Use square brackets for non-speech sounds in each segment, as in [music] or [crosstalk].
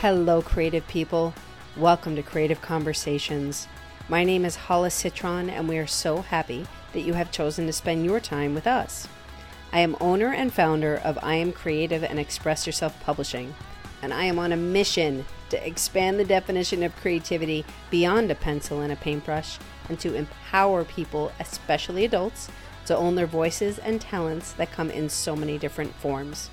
Hello, creative people. Welcome to Creative Conversations. My name is Hollis Citron, and we are so happy that you have chosen to spend your time with us. I am owner and founder of I Am Creative and Express Yourself Publishing, and I am on a mission to expand the definition of creativity beyond a pencil and a paintbrush and to empower people, especially adults, to own their voices and talents that come in so many different forms.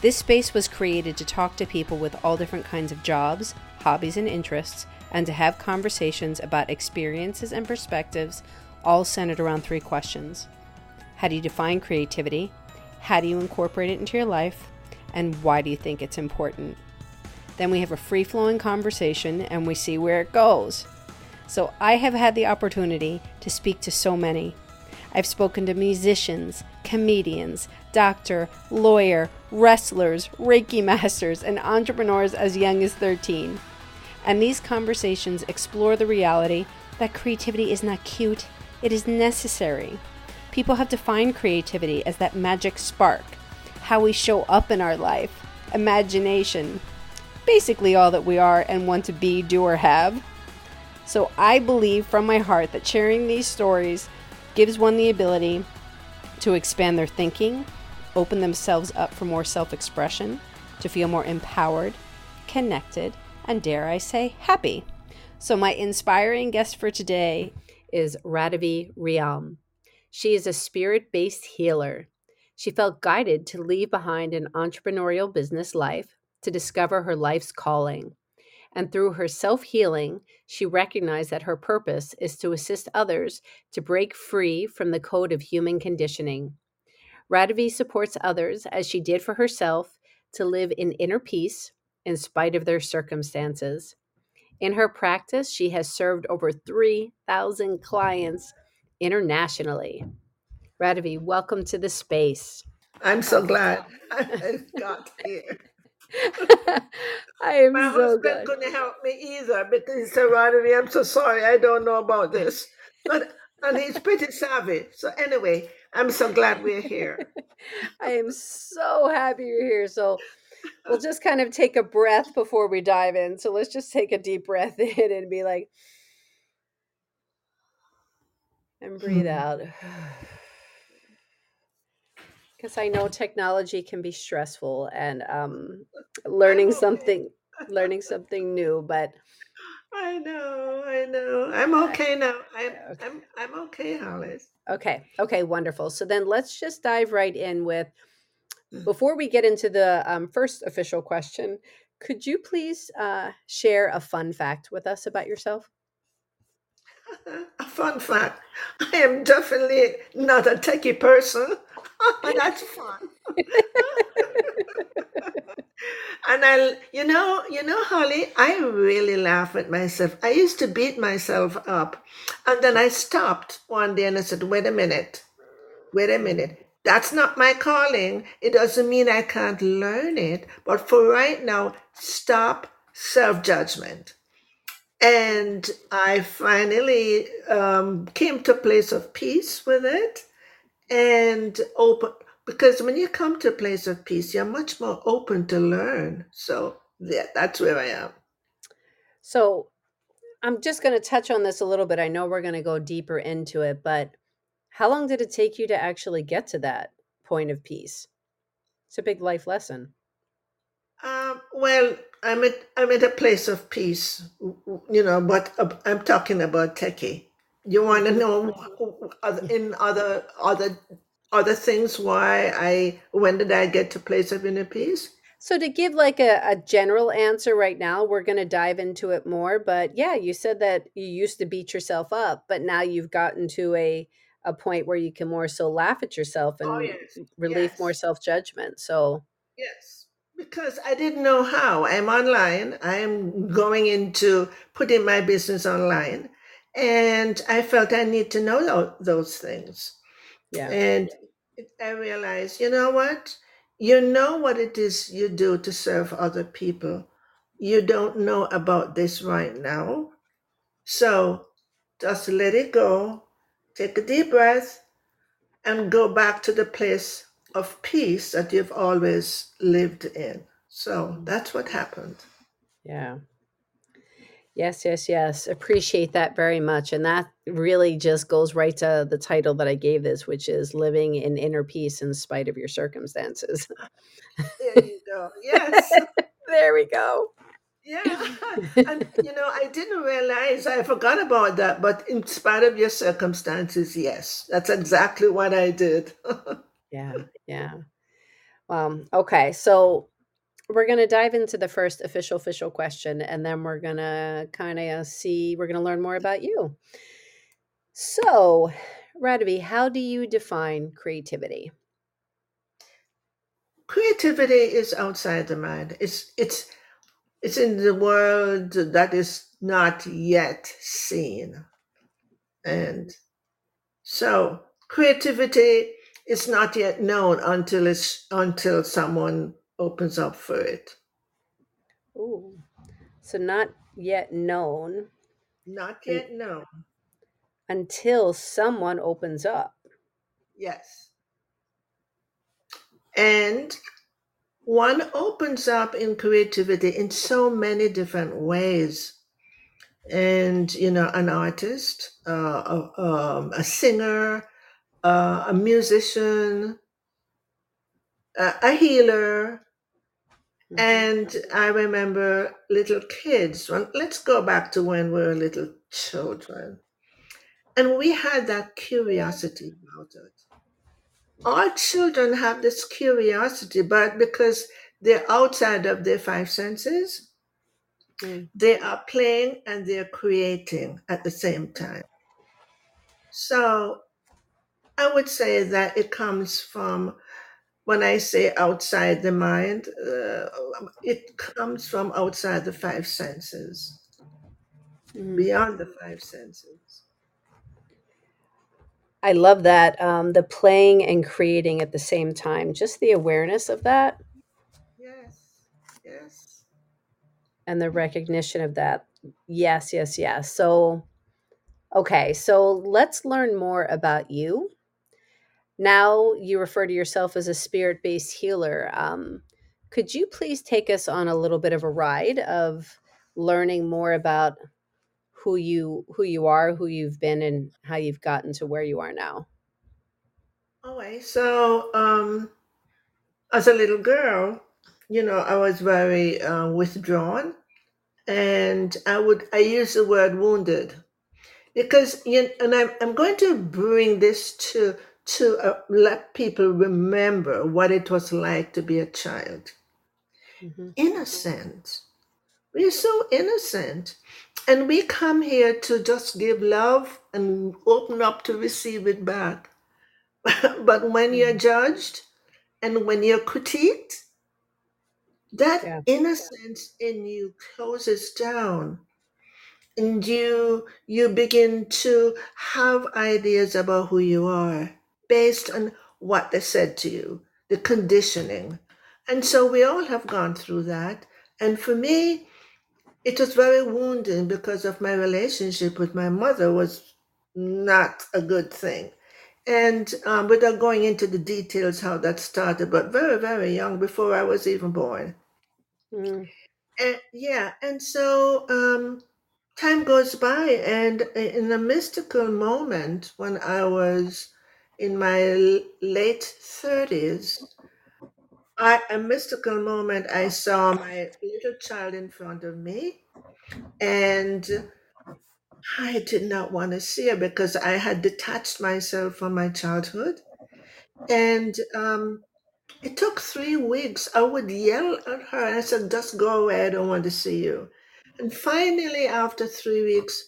This space was created to talk to people with all different kinds of jobs, hobbies, and interests, and to have conversations about experiences and perspectives, all centered around three questions How do you define creativity? How do you incorporate it into your life? And why do you think it's important? Then we have a free flowing conversation and we see where it goes. So I have had the opportunity to speak to so many. I've spoken to musicians, comedians, doctor, lawyer, wrestlers, Reiki masters, and entrepreneurs as young as 13. And these conversations explore the reality that creativity is not cute, it is necessary. People have defined creativity as that magic spark, how we show up in our life, imagination, basically all that we are and want to be, do, or have. So I believe from my heart that sharing these stories gives one the ability to expand their thinking, open themselves up for more self expression, to feel more empowered, connected, and dare I say, happy. So, my inspiring guest for today is Radavie Riom. She is a spirit based healer. She felt guided to leave behind an entrepreneurial business life to discover her life's calling. And through her self healing, she recognized that her purpose is to assist others to break free from the code of human conditioning. Radavie supports others, as she did for herself, to live in inner peace in spite of their circumstances. In her practice, she has served over 3,000 clients internationally. Radavie, welcome to the space. I'm so [laughs] glad I got here. I am My so husband glad. couldn't help me either because he said, Rodney, I'm so sorry, I don't know about this. But and he's pretty savvy. So anyway, I'm so glad we're here. [laughs] I am so happy you're here. So we'll just kind of take a breath before we dive in. So let's just take a deep breath [laughs] in and be like, and breathe Hmm. out. [sighs] Because I know technology can be stressful and um, learning something, learning something new. But I know, I know. I'm okay now. I'm okay, I'm I'm okay, Hollis. Okay, okay, wonderful. So then let's just dive right in with before we get into the um, first official question. Could you please uh, share a fun fact with us about yourself? [laughs] A fun fact. I am definitely not a techie person. [laughs] That's fun. [laughs] And I, you know, you know, Holly, I really laugh at myself. I used to beat myself up, and then I stopped one day and I said, "Wait a minute, wait a minute. That's not my calling. It doesn't mean I can't learn it. But for right now, stop self judgment." And I finally um, came to a place of peace with it and open because when you come to a place of peace you're much more open to learn so yeah that's where i am So I'm just going to touch on this a little bit. I know we're going to go deeper into it, but how long did it take you to actually get to that point of peace? It's a big life lesson. um, well i'm at i'm at a place of peace you know but uh, i'm talking about techie you want to hmm know in other other other things why i when did i get to place of inner peace So, to give like a, a general answer right now, we're going to dive into it more. But yeah, you said that you used to beat yourself up, but now you've gotten to a, a point where you can more so laugh at yourself oh and yes relieve more self judgment. So, Yes, because I didn't know how. I'm online. I'm going into putting my business online, and I felt I need to know tho- those things. Yeah. And I realized, you know what? You know what it is you do to serve other people. You don't know about this right now. So just let it go. Take a deep breath and go back to the place of peace that you've always lived in. So that's what happened. Yeah. Yes, yes, yes. Appreciate that very much. And that really just goes right to the title that I gave this, which is Living in Inner Peace in Spite of Your Circumstances. There you go. Yes. [laughs] there we go. Yeah. And, you know, I didn't realize, I forgot about that, but in spite of your circumstances, yes, that's exactly what I did. [laughs] Yeah, yeah. Um, okay, so we're going to dive into the first official official question and then we're going to kind of see we're going to learn more about you so Radvi, how do you define creativity Creativity is outside the mind. It's it's it's in the world that is not yet seen. And so creativity is not yet known until it's until someone opens up for it. Ooh. so not yet known Not yet known. Until someone opens up Yes. And one opens up in creativity in so many different ways. And, you know, an artist, uh, a, um, a singer, uh, a musician, uh, a healer. Mhm. And I remember little kids. When, let's go back to when we were little children. And we had that curiosity about it. All children have this curiosity, but because they're outside of their five senses, Mm. they are playing and they're creating at the same time. So I would say that it comes from, when I say outside the mind, uh, it comes from outside the five senses, Mhm. beyond the five senses. I love that um, the playing and creating at the same time, just the awareness of that Yes, yes. and the recognition of that. Yes, yes, yes. So, okay, so let's learn more about you. Now you refer to yourself as a spirit based healer. Um, could you please take us on a little bit of a ride of learning more about who you who you are, who you've been, and how you've gotten to where you are now? Okay, so um, as a little girl, you know, I was very uh, withdrawn, and I would I use the word wounded because you and I'm I'm going to bring this to to uh, let people remember what it was like to be a child. Mhm. Innocent. We're so innocent. And we come here to just give love and open up to receive it back. [laughs] but when you're Mhm. judged and when you're critiqued, that Yeah. innocence in you closes down and you you begin to have ideas about who you are based on what they said to you the conditioning and so we all have gone through that and for me it was very wounding because of my relationship with my mother was not a good thing and um, without going into the details how that started but very very young before i was even born Mm. and yeah and so um, time goes by and in a mystical moment when i was in my late 30s I, a mystical moment i saw my little child in front of me and i did not want to see her because i had detached myself from my childhood. And um, it took three weeks. I would yell at her and i said just go away i don't want to see you. And finally after three weeks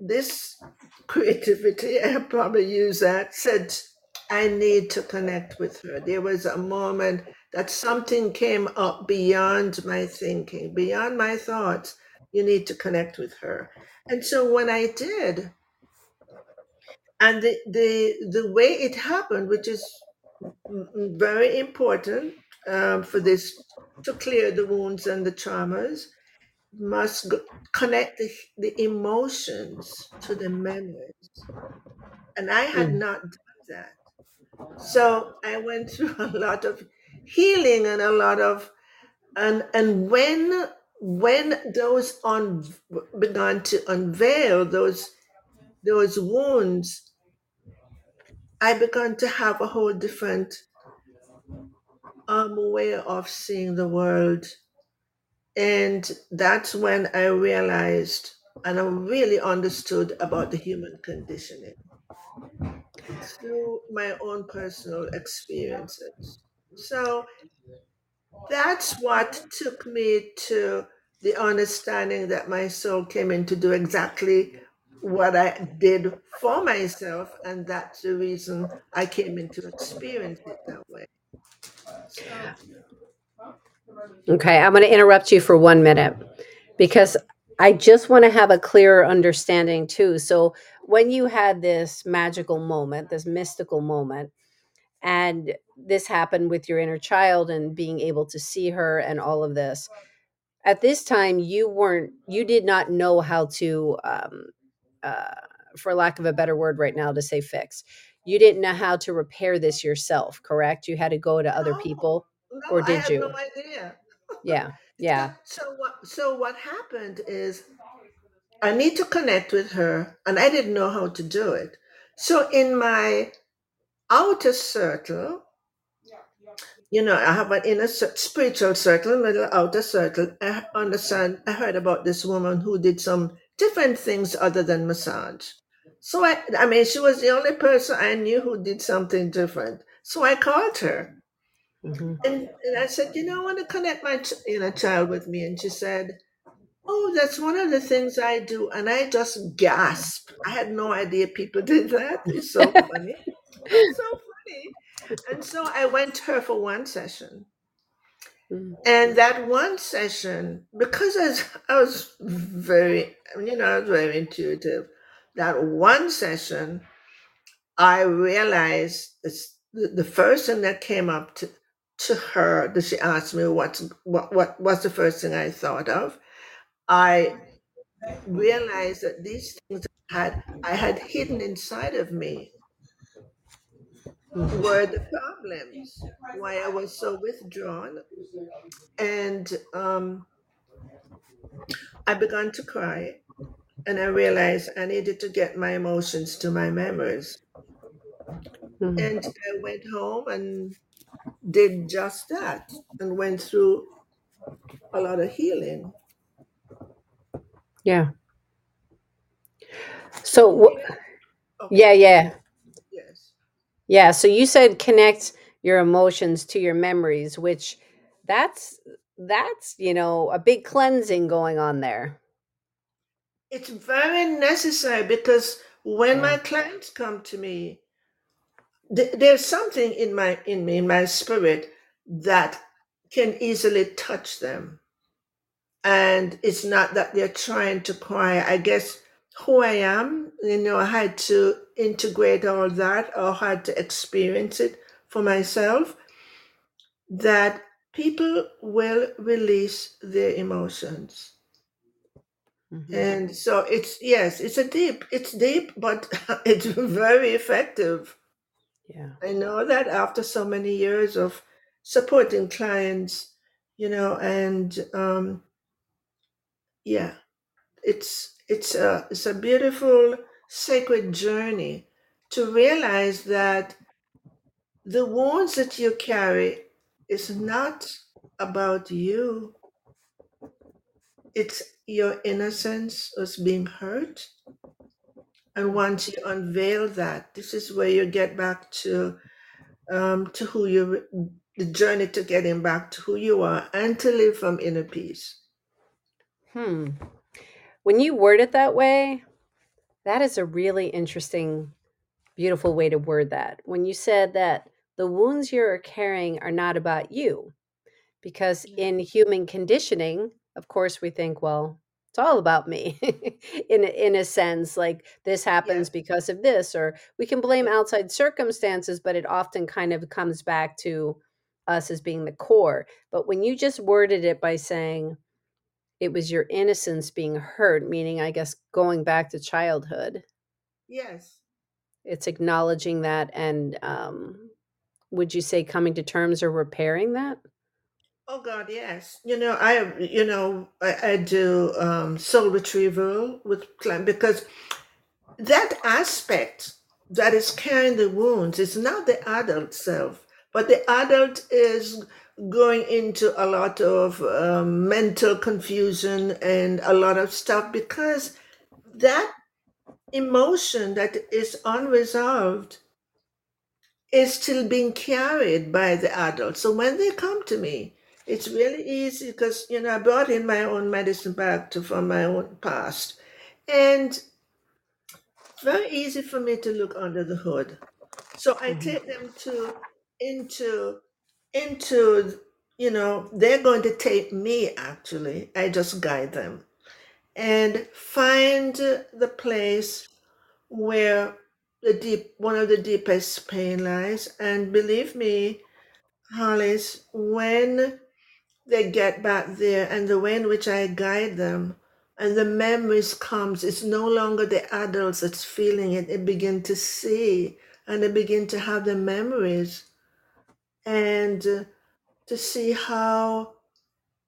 this creativity, [laughs] I probably use that, said, I need to connect with her. There was a moment that something came up beyond my thinking, beyond my thoughts. You need to connect with her. And so when I did, and the, the, the way it happened, which is very important um, for this to clear the wounds and the traumas, must go, connect the, the emotions to the memories. And I had Mm. not done that. So I went through a lot of healing and a lot of and and when when those on began to unveil those those wounds, I began to have a whole different um, way of seeing the world. And that's when I realized and I really understood about the human conditioning through my own personal experiences. So that's what took me to the understanding that my soul came in to do exactly what I did for myself, and that's the reason I came in to experience it that way. So, Okay, I'm going to interrupt you for one minute because I just want to have a clearer understanding too. So, when you had this magical moment, this mystical moment, and this happened with your inner child and being able to see her and all of this, at this time, you weren't, you did not know how to, um, uh, for lack of a better word right now, to say fix. You didn't know how to repair this yourself, correct? You had to go to other no, people, no, or I did had no you? idea. Yeah, [laughs] So, yeah. so what? So what happened is I need to connect with her, and I didn't know how to do it. So in my outer circle, you know, I have an inner spiritual circle, a little outer circle. I understand. I heard about this woman who did some different things other than massage. So I, I mean, she was the only person I knew who did something different. So I called her hmm and, and I said, you know, I want to connect my ch- inner child with me. And she said, oh, that's one of the things I do. And I just gasped. I had no idea people [laughs] did that. It's so funny. It's so funny. And so I went to her for one session. And that one session, because I was, I was very, you know, I was very intuitive. That one session, I realized the, first thing that came up to, to her that she asked me what's what what was the first thing I thought of. I realized that these things I had I had hidden inside of me were the problems why I was so withdrawn and um, I began to cry and I realized I needed to get my emotions to my memories. Mhm. And I went home and did just that and went through a lot of healing. Yeah. So, wh- Okay. yeah, yeah, Yes. yeah. So you said connect your emotions to your memories, which that's that's you know a big cleansing going on there. It's very necessary because when Yeah. my clients come to me, th- there's something in my in me, in my spirit that can easily touch them. And it's not that they're trying to cry. I guess who I am, you know, I had to integrate all that or had to experience it for myself that people will release their emotions. Mhm. And so it's yes, it's a deep, it's deep, but [laughs] it's very effective. Yeah. I know that after so many years of supporting clients, you know, and um, yeah, it's it's a it's a beautiful sacred journey to realize that the wounds that you carry is not about you. It's your innocence was being hurt. And once you unveil that, this is where you get back to um, to who you the journey to getting back to who you are and to live from inner peace. Hmm. When you word it that way, that is a really interesting, beautiful way to word that. When you said that the wounds you're carrying are not about you, because Yeah. in human conditioning, of course, we think, well, it's all about me [laughs] in a- in a sense like this happens Yes. because of this or we can blame outside circumstances but it often kind of comes back to us as being the core but when you just worded it by saying it was your innocence being hurt meaning i guess going back to childhood Yes. it's acknowledging that and um, would you say coming to terms or repairing that Oh God, yes. You know, I you know I, I do um, soul retrieval with client because that aspect that is carrying the wounds is not the adult self, but the adult is going into a lot of um, mental confusion and a lot of stuff because that emotion that is unresolved is still being carried by the adult. So when they come to me, it's really easy because you know I brought in my own medicine back to from my own past, and very easy for me to look under the hood. So I hmm take them to into into you know they're going to take me actually. I just guide them and find the place where the deep one of the deepest pain lies. And believe me, Hollis, when they get back there and the way in which I guide them and the memories comes, it's no longer the adults that's feeling it. They begin to see and they begin to have the memories and to see how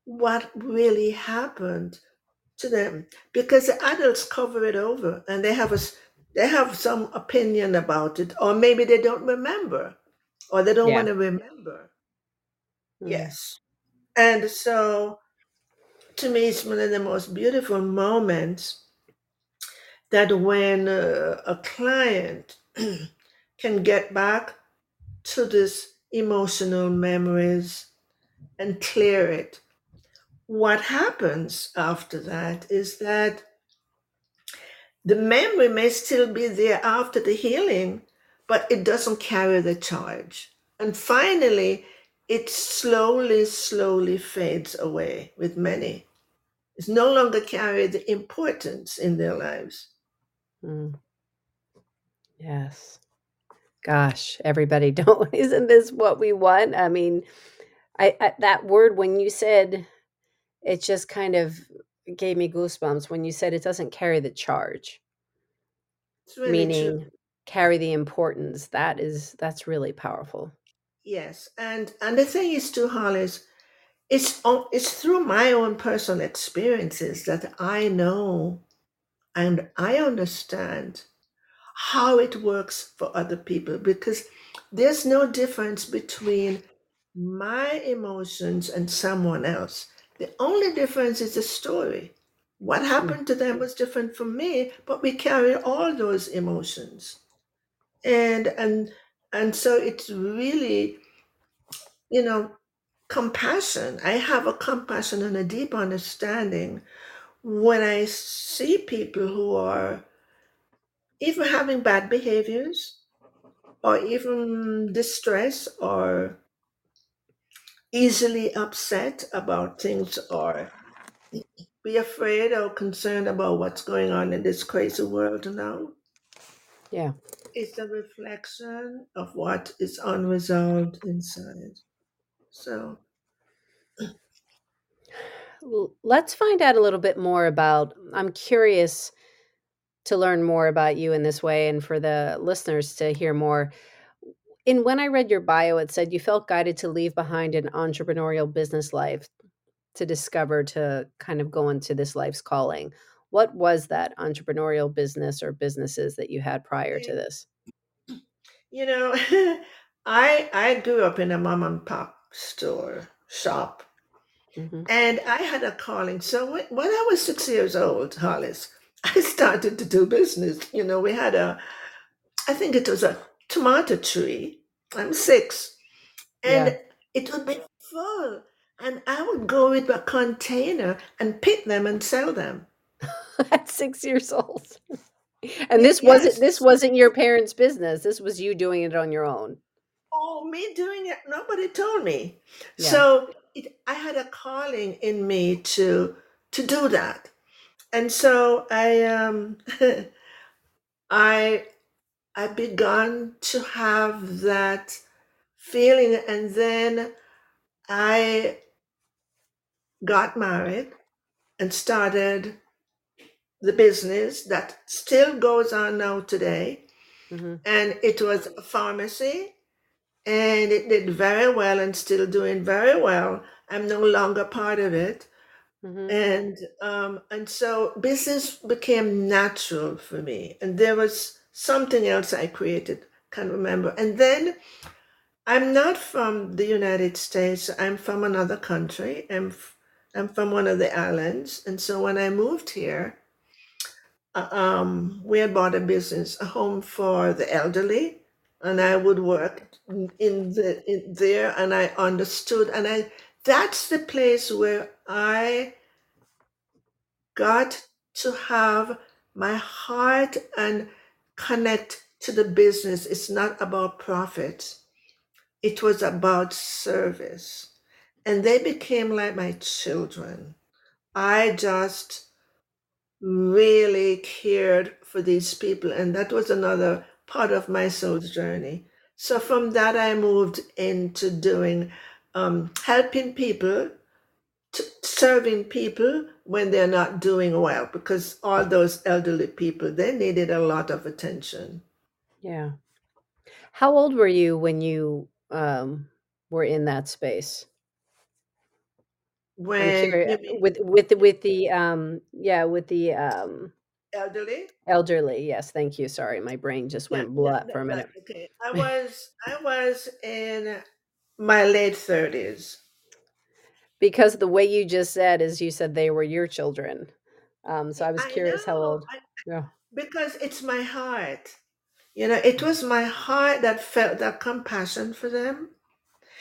what really happened to them because the adults cover it over and they have a they have some opinion about it or maybe they don't remember or they don't Yeah. want to remember Mm. yes and so to me it's one of the most beautiful moments that when uh, a client [clears throat] can get back to this emotional memories and clear it what happens after that is that the memory may still be there after the healing, but it doesn't carry the charge. And finally, it slowly, slowly fades away with many. It's no longer carry the importance in their lives. Mm. Yes. Gosh, everybody [laughs] don't isn't this what we want? I mean, I, I that word when you said it just kind of gave me goosebumps when you said it doesn't carry the charge, It's really meaning true. carry the importance. That is that's really powerful. Yes. And and the thing is too, Hollis, it's o- it's through my own personal experiences that I know and I understand how it works for other people because there's no difference between my emotions and someone else. The only difference is the story. What Mm. happened to them was different from me, but we carry all those emotions. And and and so it's really, you know, compassion. I have a compassion and a deep understanding when I see people who are even having bad behaviors or even distress or easily upset about things or be afraid or concerned about what's going on in this crazy world now. Yeah. It's a reflection of what is unresolved inside. So, Let's find out a little bit more about I'm curious to learn more about you in this way and for the listeners to hear more. In when I read your bio, it said you felt guided to leave behind an entrepreneurial business life to discover to kind of go into this life's calling. What was that entrepreneurial business or businesses that you had prior to this? you know, [laughs] I I grew up in a mom and pop store shop, hmm and I had a calling. So when, when I was six years old, Hollis, I started to do business. You know, we had a I think it was a tomato tree. I'm six. Yeah. And it would be full. And I would go with a container and pick them and sell them. [laughs] At 6 years old. And this wasn't this wasn't your parents' business. This was you doing it on your own. Oh, me doing it. Nobody told me. Yeah. So it, I had a calling in me to to do that. And so I um [laughs] I I began to have that feeling and then I got married and started the business that still goes on now today. hmm And it was a pharmacy and it did very well and still doing very well. I'm no longer part of it. Hmm And um, and so business became natural for me. And there was something else I created, can't remember. And then I'm not from the United States. I'm from another country. I'm f- I'm from one of the islands. And so when I moved here, uh, um, we had bought a business, a home for the elderly, and I would work in the in there, and I understood, and I that's the place where I got to have my heart and connect to the business. It's not about profit. It was about service. And they became like my children. I just really cared for these people. And that was another part of my soul's journey. So from that, I moved into doing um, helping people, to serving people when they're not doing well, because all those elderly people, they needed a lot of attention. Yeah. How old were you when you um, were in that space? When curious with with with the um yeah with the um elderly, elderly. Yes, thank you. Sorry, my brain just went that, blah for a minute. okay. I [laughs] was I was in my late thirties. Because the way you just said is you said they were your children. Um, so I was I curious how old. I, Yeah. because it's my heart. You know, it was my heart that felt that compassion for them.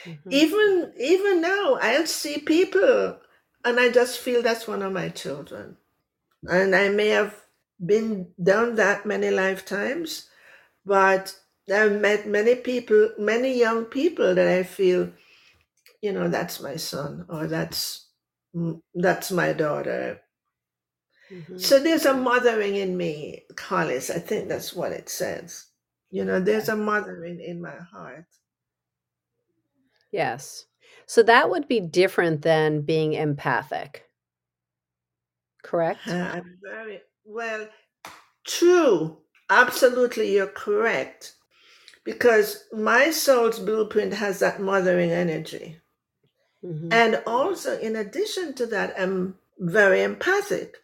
hmm Even even now, I'll see people, and I just feel that's one of my children. And I may have been down that many lifetimes, but I've met many people, many young people that I feel, you know, that's my son or that's that's my daughter. hmm So there's a mothering in me, Hollis. I think that's what it says. You know, there's a mothering in my heart. Yes. So that would be different than being empathic, correct? Very well. True, absolutely, you're correct. Because my soul's blueprint has that mothering energy. hmm And also, in addition to that, I'm very empathic.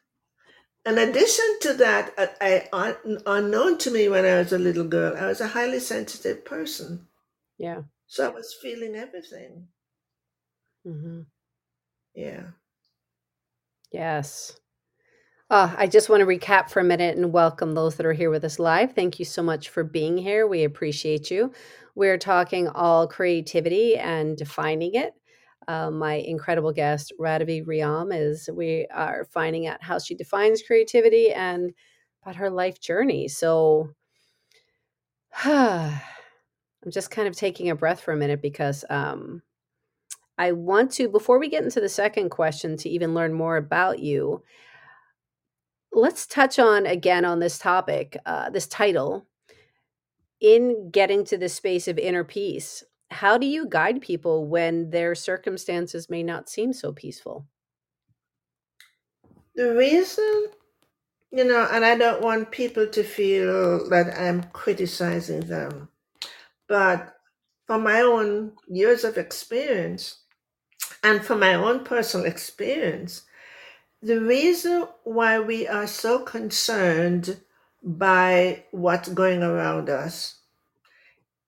In addition to that, uh, I, unknown to me when I was a little girl, I was a highly sensitive person. Yeah. So I was feeling everything. hmm Yeah. Yes. Uh, I just want to recap for a minute and welcome those that are here with us live. Thank you so much for being here. We appreciate you. We're talking all creativity and defining it. Uh, my incredible guest, Radavie Riom, is we are finding out how she defines creativity and about her life journey. So [sighs] I'm just kind of taking a breath for a minute because um, I want to, before we get into the second question, to even learn more about you, let's touch on again on this topic, uh, this title, in getting to the space of inner peace. How do you guide people when their circumstances may not seem so peaceful? The reason, you know, and I don't want people to feel that I'm criticizing them, but from my own years of experience and from my own personal experience, the reason why we are so concerned by what's going around us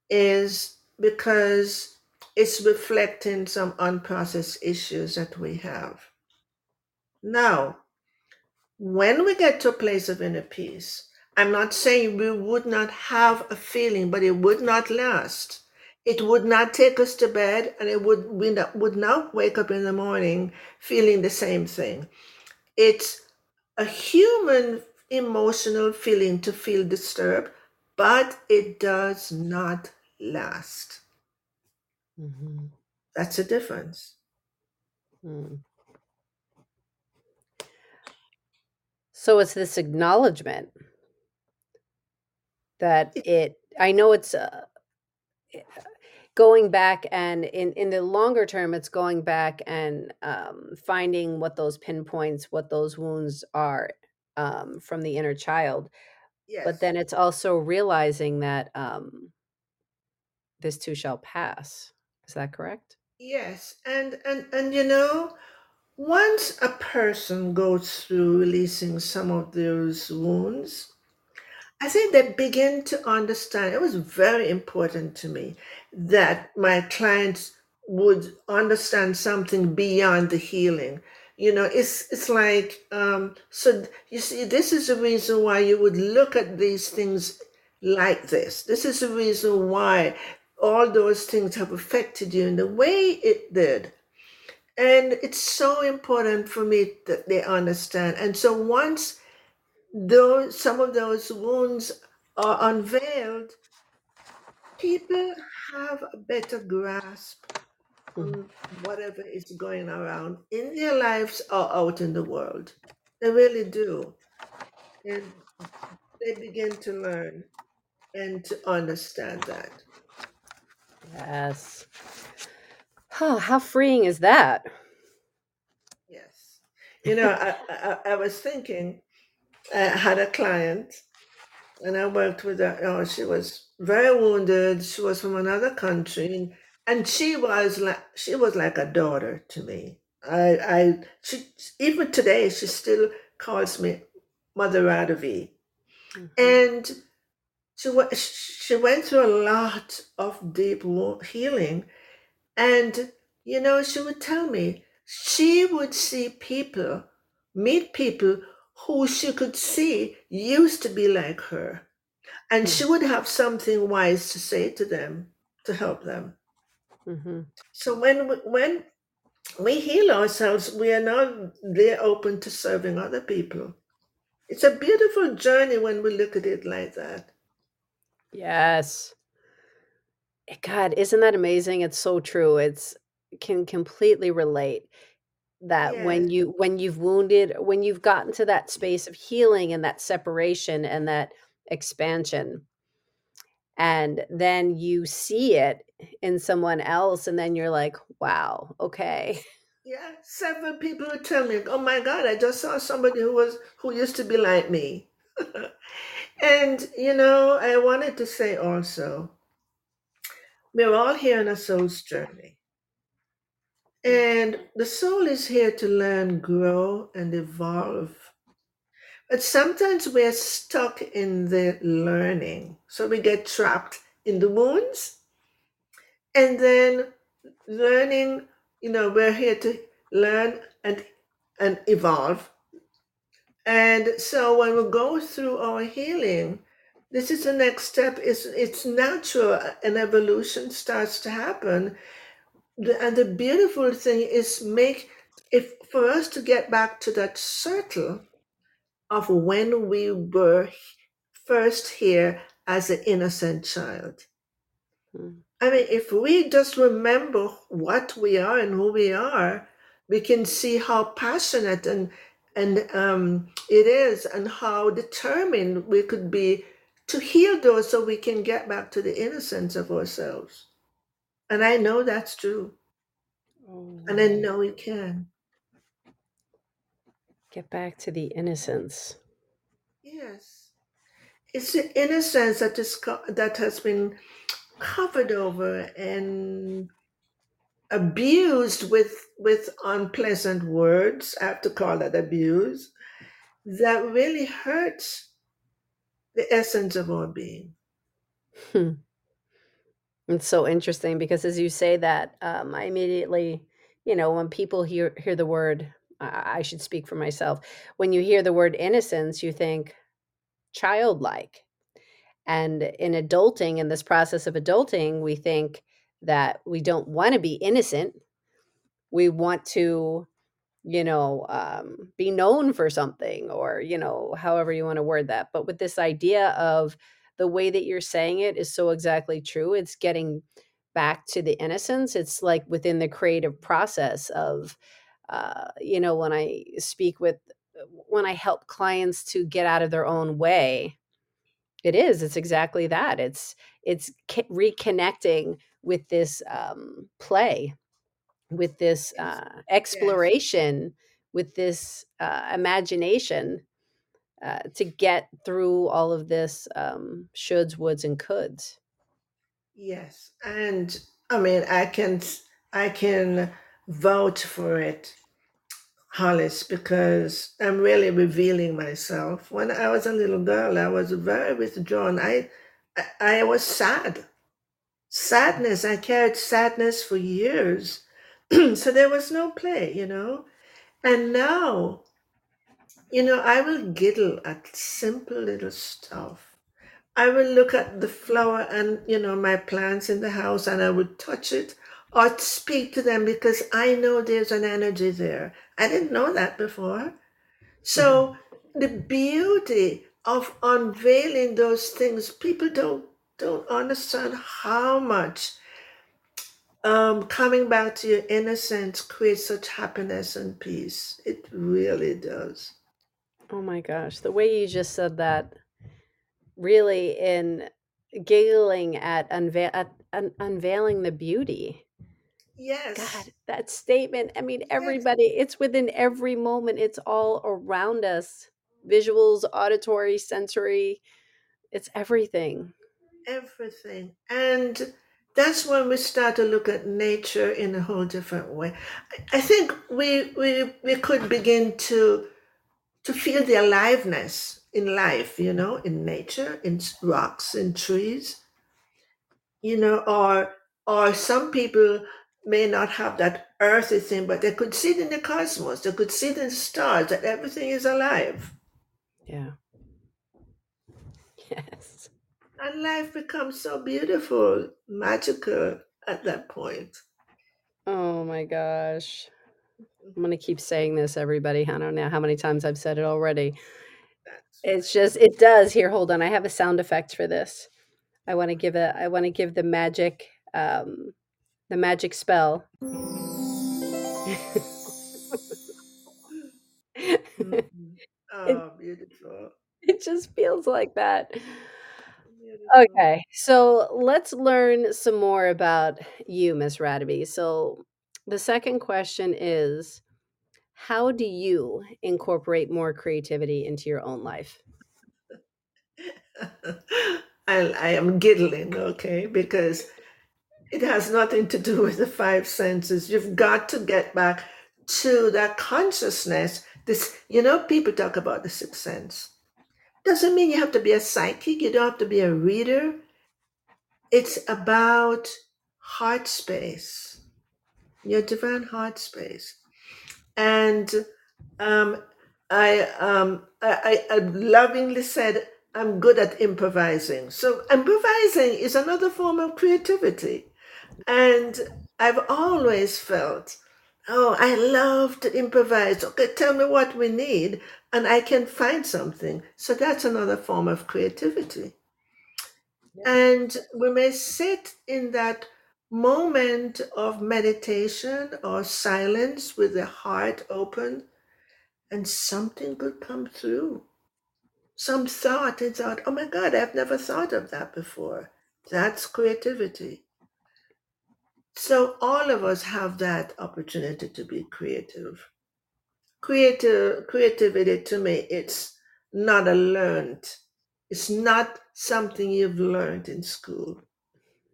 is because it's reflecting some unprocessed issues that we have. Now, when we get to a place of inner peace, I'm not saying we would not have a feeling, but it would not last. It would not take us to bed, and it would we not, would not wake up in the morning feeling the same thing. It's a human emotional feeling to feel disturbed, but it does not last. Mhm. That's a difference. Mm. So it's this acknowledgement that It, I know it's uh, going back and in, in the longer term, it's going back and um, finding what those pinpoints, what those wounds are um, from the inner child. But then it's also realizing that um, this too shall pass. Is that correct? Yes, and and and you know, once a person goes through releasing some of those wounds, I think they begin to understand. It was very important to me that my clients would understand something beyond the healing. You know, it's it's like um, so. You see, this is the reason why you would look at these things like this. This is the reason why all those things have affected you in the way it did. And it's so important for me that they understand. And so once those some of those wounds are unveiled, people have a better grasp Mhm. on whatever is going around in their lives or out in the world. They really do. And they begin to learn and to understand that. Yes. Oh, how freeing is that? Yes. You know, I, I, I was thinking, I had a client and I worked with her. Oh, she was very wounded. She was from another country, and she was like she was like a daughter to me. I, I, she even today she still calls me Mother Radavie, Mhm. and she she went through a lot of deep healing, and you know she would tell me she would see people, meet people who she could see used to be like her. And Hmm. she would have something wise to say to them to help them. Mhm. So when we, when we heal ourselves, we are now there open to serving other people. It's a beautiful journey when we look at it like that. Yes. Eh, God, isn't that amazing? It's so true. It's can completely relate that Yes, when you when you've wounded, when you've gotten to that space of healing and that separation and that expansion, and then you see it in someone else, and then you're like, wow, okay. yeah. Several people would tell me, "Oh my God, I just saw somebody who was who used to be like me." [laughs] and you know, I wanted to say also, we're all here on a soul's journey. And the soul is here to learn, grow, and evolve. But sometimes we're stuck in the learning. So we get trapped in the wounds. And then learning, you know, we're here to learn and and evolve. And so when we go through our healing, this is the next step. It's it's natural. An evolution starts to happen the, and the beautiful thing is make if for us to get back to that circle of when we were first here as an innocent child Mm. i mean if we just remember what we are and who we are we can see how passionate and and um, it is and how determined we could be to heal those so we can get back to the innocence of ourselves and i know that's true and i Oh, know we can get back to the innocence. Yes, it's the innocence that is co- that has been covered over and abused with with unpleasant words. I have to call that abuse. That really hurts the essence of our being. Hmm. It's so interesting because as you say that, um, I immediately, you know, when people hear hear the word, I, I should speak for myself. When you hear the word innocence, you think childlike. And in adulting, in this process of adulting, we think that we don't want to be innocent. We want to, you know, um, be known for something or, you know, however you want to word that. But with this idea of the way that you're saying it is so exactly true. It's getting back to the innocence. It's like within the creative process of, uh, you know, when I speak with, when I help clients to get out of their own way, it is. It's exactly that. It's it's reconnecting with this um, play, with this uh, exploration, with this uh, imagination uh, to get through all of this um, shoulds, woulds, and coulds. Yes, and I mean, I can I can vouch for it, Hollis, because I'm really revealing myself. When I was a little girl, I was very withdrawn. I I, I was sad. Sadness. I carried sadness for years. [clears throat] so there was no play, you know. And now, you know, I will giggle at simple little stuff. I will look at the flower and, you know, my plants in the house and I would touch it or speak to them because I know there's an energy there. I didn't know that before. So the beauty of unveiling those things, people don't don't understand how much um, coming back to your innocence creates such happiness and peace. It really does. Oh my gosh, the way you just said that really in giggling at, unveil at un- unveiling the beauty. Yes. God, that statement. I mean, everybody, it's within every moment, it's all around us visuals, auditory, sensory, it's everything. Everything. And that's when we start to look at nature in a whole different way. I- I think we we we could begin to to feel the aliveness in life, you know, in nature, in rocks, in trees, you know, or or some people may not have that earthy thing, but they could see it in the cosmos, they could see it in the stars, that everything is alive. Yeah. Yes. And life becomes so beautiful, magical at that point. Oh my gosh. I'm going to keep saying this, everybody. I don't know how many times I've said it already. It's just, it does. Here, hold on. I have a sound effect for this. I want to give a, I want to give the magic, um, the magic spell. Mhm. [laughs] it, Oh, beautiful. it just feels like that. Okay, so let's learn some more about you, Miss Radavie. So the second question is how do you incorporate more creativity into your own life? [laughs] I, I am giggling, okay, because it has nothing to do with the five senses. You've got to get back to that consciousness. This, you know, people talk about the sixth sense. Doesn't mean you have to be a psychic, you don't have to be a reader. It's about heart space, your divine heart space. And um, I, um, I, I lovingly said, I'm good at improvising. So, improvising is another form of creativity. And I've always felt, oh, I love to improvise. Okay, tell me what we need, and I can find something. So that's another form of creativity. Yeah. And we may sit in that moment of meditation or silence with the heart open, and something could come through. Some thought and thought, oh my God, I've never thought of that before. That's creativity. So all of us have that opportunity to be creative. Creative creativity to me, it's not a learned. It's not something you've learned in school.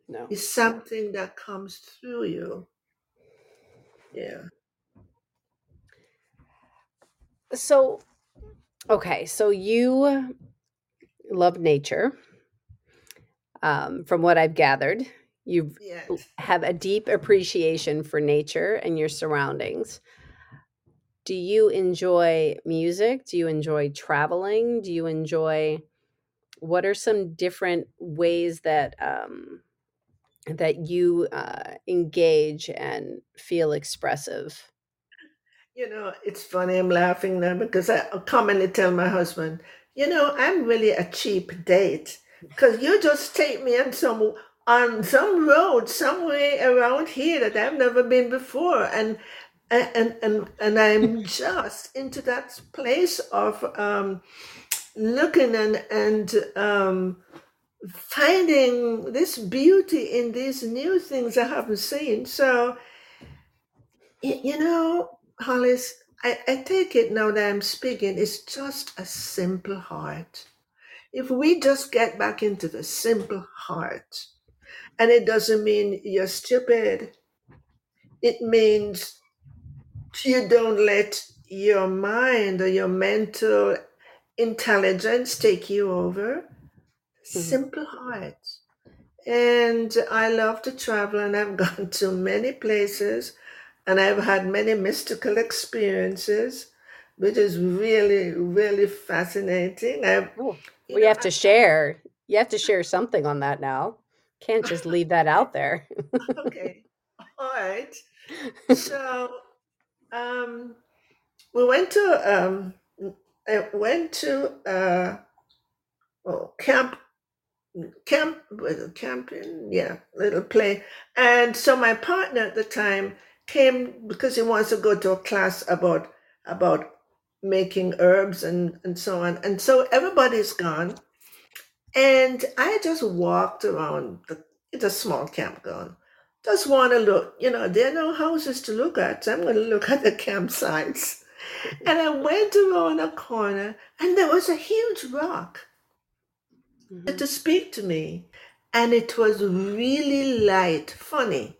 No. It's something that comes through you. Yeah. So, okay, so you love nature. Um, from what I've gathered, you Yes. have a deep appreciation for nature and your surroundings. Do you enjoy music? Do you enjoy traveling? Do you enjoy what are some different ways that um, that you uh, engage and feel expressive? You know, it's funny, I'm laughing now because I commonly tell my husband, you know, I'm really a cheap date because you just take me on some on some road somewhere around here that I've never been before and and and and I'm [laughs] just into that place of um looking and and um finding this beauty in these new things I haven't seen. So You know, Hollis, I, I take it now that I'm speaking, it's just a simple heart. If we just get back into the simple heart And it doesn't mean you're stupid. It means you don't let your mind or your mental intelligence take you over. Simple heart. And I love to travel, and I've [laughs] gone to many places, and I've had many mystical experiences, which is really, really fascinating. I've, Oh, we know, have to share. You have to share something on that now. Can't just leave that out there. [laughs] okay, all right. So, um, we went to um, I went to uh, oh, camp camp camping? Yeah little play. And so my partner at the time came because he wants to go to a class about about making herbs and and so on. And so everybody's gone. And i just walked around the it's a small campground. Just want to look you know there are no houses to look at so i'm going to look [laughs] at the campsites. And i went around a corner and there was a huge rock Mhm. to speak to me. And it was really light, funny.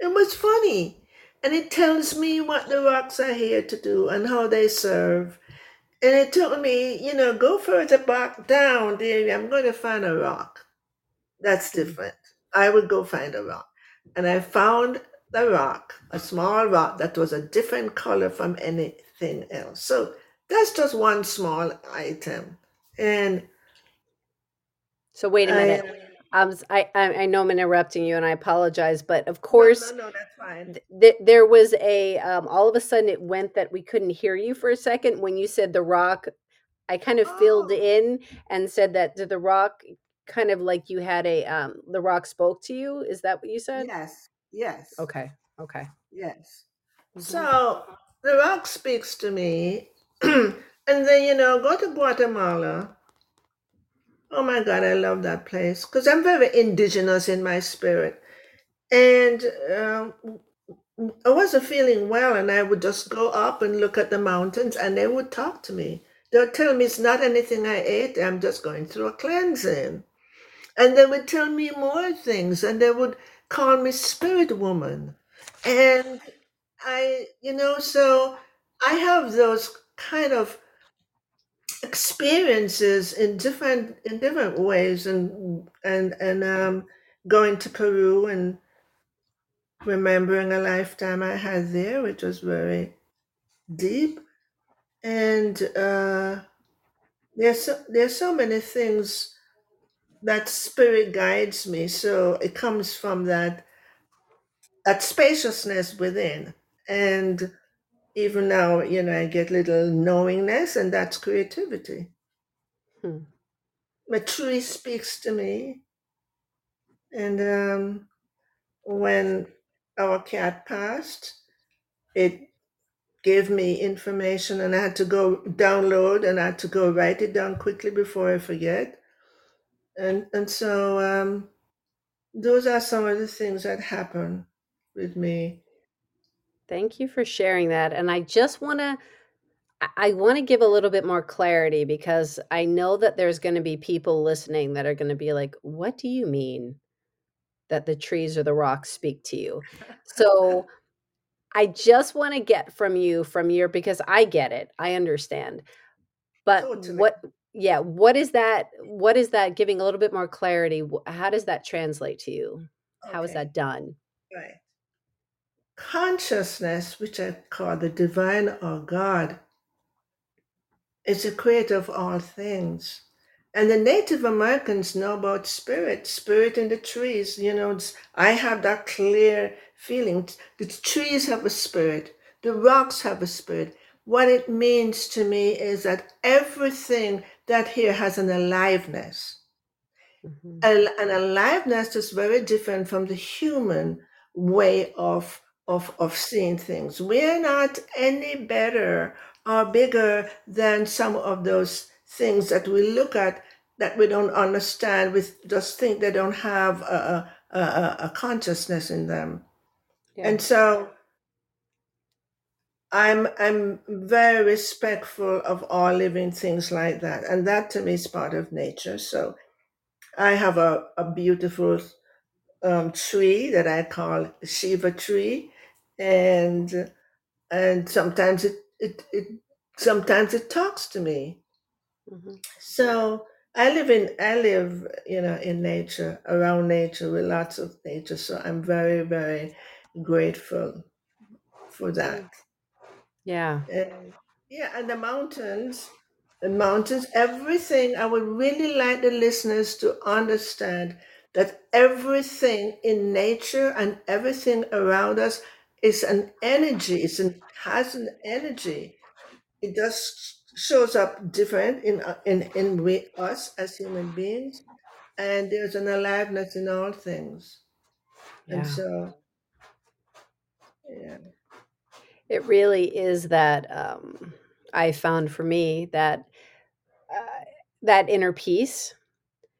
It was funny. And it tells me what the rocks are here to do and how they serve. And it told me, you know, go further back down there. I'm going to find a rock. That's Mhm. different. I would go find a rock. And I found the rock, a small rock that was a different color from anything else. So that's just one small item. And So wait a minute. I, Um, I, I I know I'm interrupting you, and I apologize, but of course, no, no, that's fine. th- th- there was a um, all of a sudden it went that we couldn't hear you for a second when you said the rock. I kind of filled Oh, in and said that did the rock kind of like you had a um, the rock spoke to you. Is that what you said? yes, yes, Okay. Okay. yes. Mhm. So the rock speaks to me, [clears throat] and then you know, go to Guatemala. Oh my God, I love that place because I'm very indigenous in my spirit, and um, I wasn't feeling well, and I would just go up and look at the mountains, and they would talk to me. They'll tell me it's not anything I ate. I'm just going through a cleansing. And they would tell me more things, and they would call me spirit woman. And I, you know, so I have those kind of experiences in different in different ways, and and and um, going to Peru and remembering a lifetime I had there, which was very deep. And uh, there's so, there's so many things that spirit guides me. So it comes from that that spaciousness within. And even now, you know, I get little knowingness, and that's creativity. Hmm. My tree speaks to me. And um, when our cat passed, it gave me information, and I had to go download and I had to go write it down quickly before I forget. And and so um, those are some of the things that happen with me. Thank you for sharing that. And I just want to I- want to give a little bit more clarity because I know that there's going to be people listening that are going to be like, "What do you mean that the trees or the rocks speak to you?" So [laughs] I just want to get from you from your because I get it. I understand. But Totally. what yeah, what is that what is that giving a little bit more clarity? How does that translate to you? How is that done? Right. Consciousness, which I call the divine or God, is the creator of all things. And the Native Americans know about spirit, spirit in the trees. You know, it's- I have that clear feeling. The trees have a spirit, the rocks have a spirit. What it means to me is that everything that here has an aliveness. Mhm. An aliveness is very different from the human way of of of seeing things. We're not any better or bigger than some of those things that we look at that we don't understand. We just think they don't have a, a, a, consciousness in them. Yeah. And so I'm I'm very respectful of all living things like that. And that to me is part of nature. So I have a, a beautiful um, tree that I call Shiva tree, and and sometimes it it, it sometimes it talks to me. hmm So I live in I live you know in nature around nature with lots of nature. So I'm very very grateful for that. Yeah. And yeah, and the mountains, the mountains, everything. I would really like the listeners to understand that everything in nature and everything around us is an energy. It's an has an energy. It just shows up different in in in we us as human beings, and there's an aliveness in all things. And Yeah. so, yeah, It really is that um, I found for me that uh, that inner peace,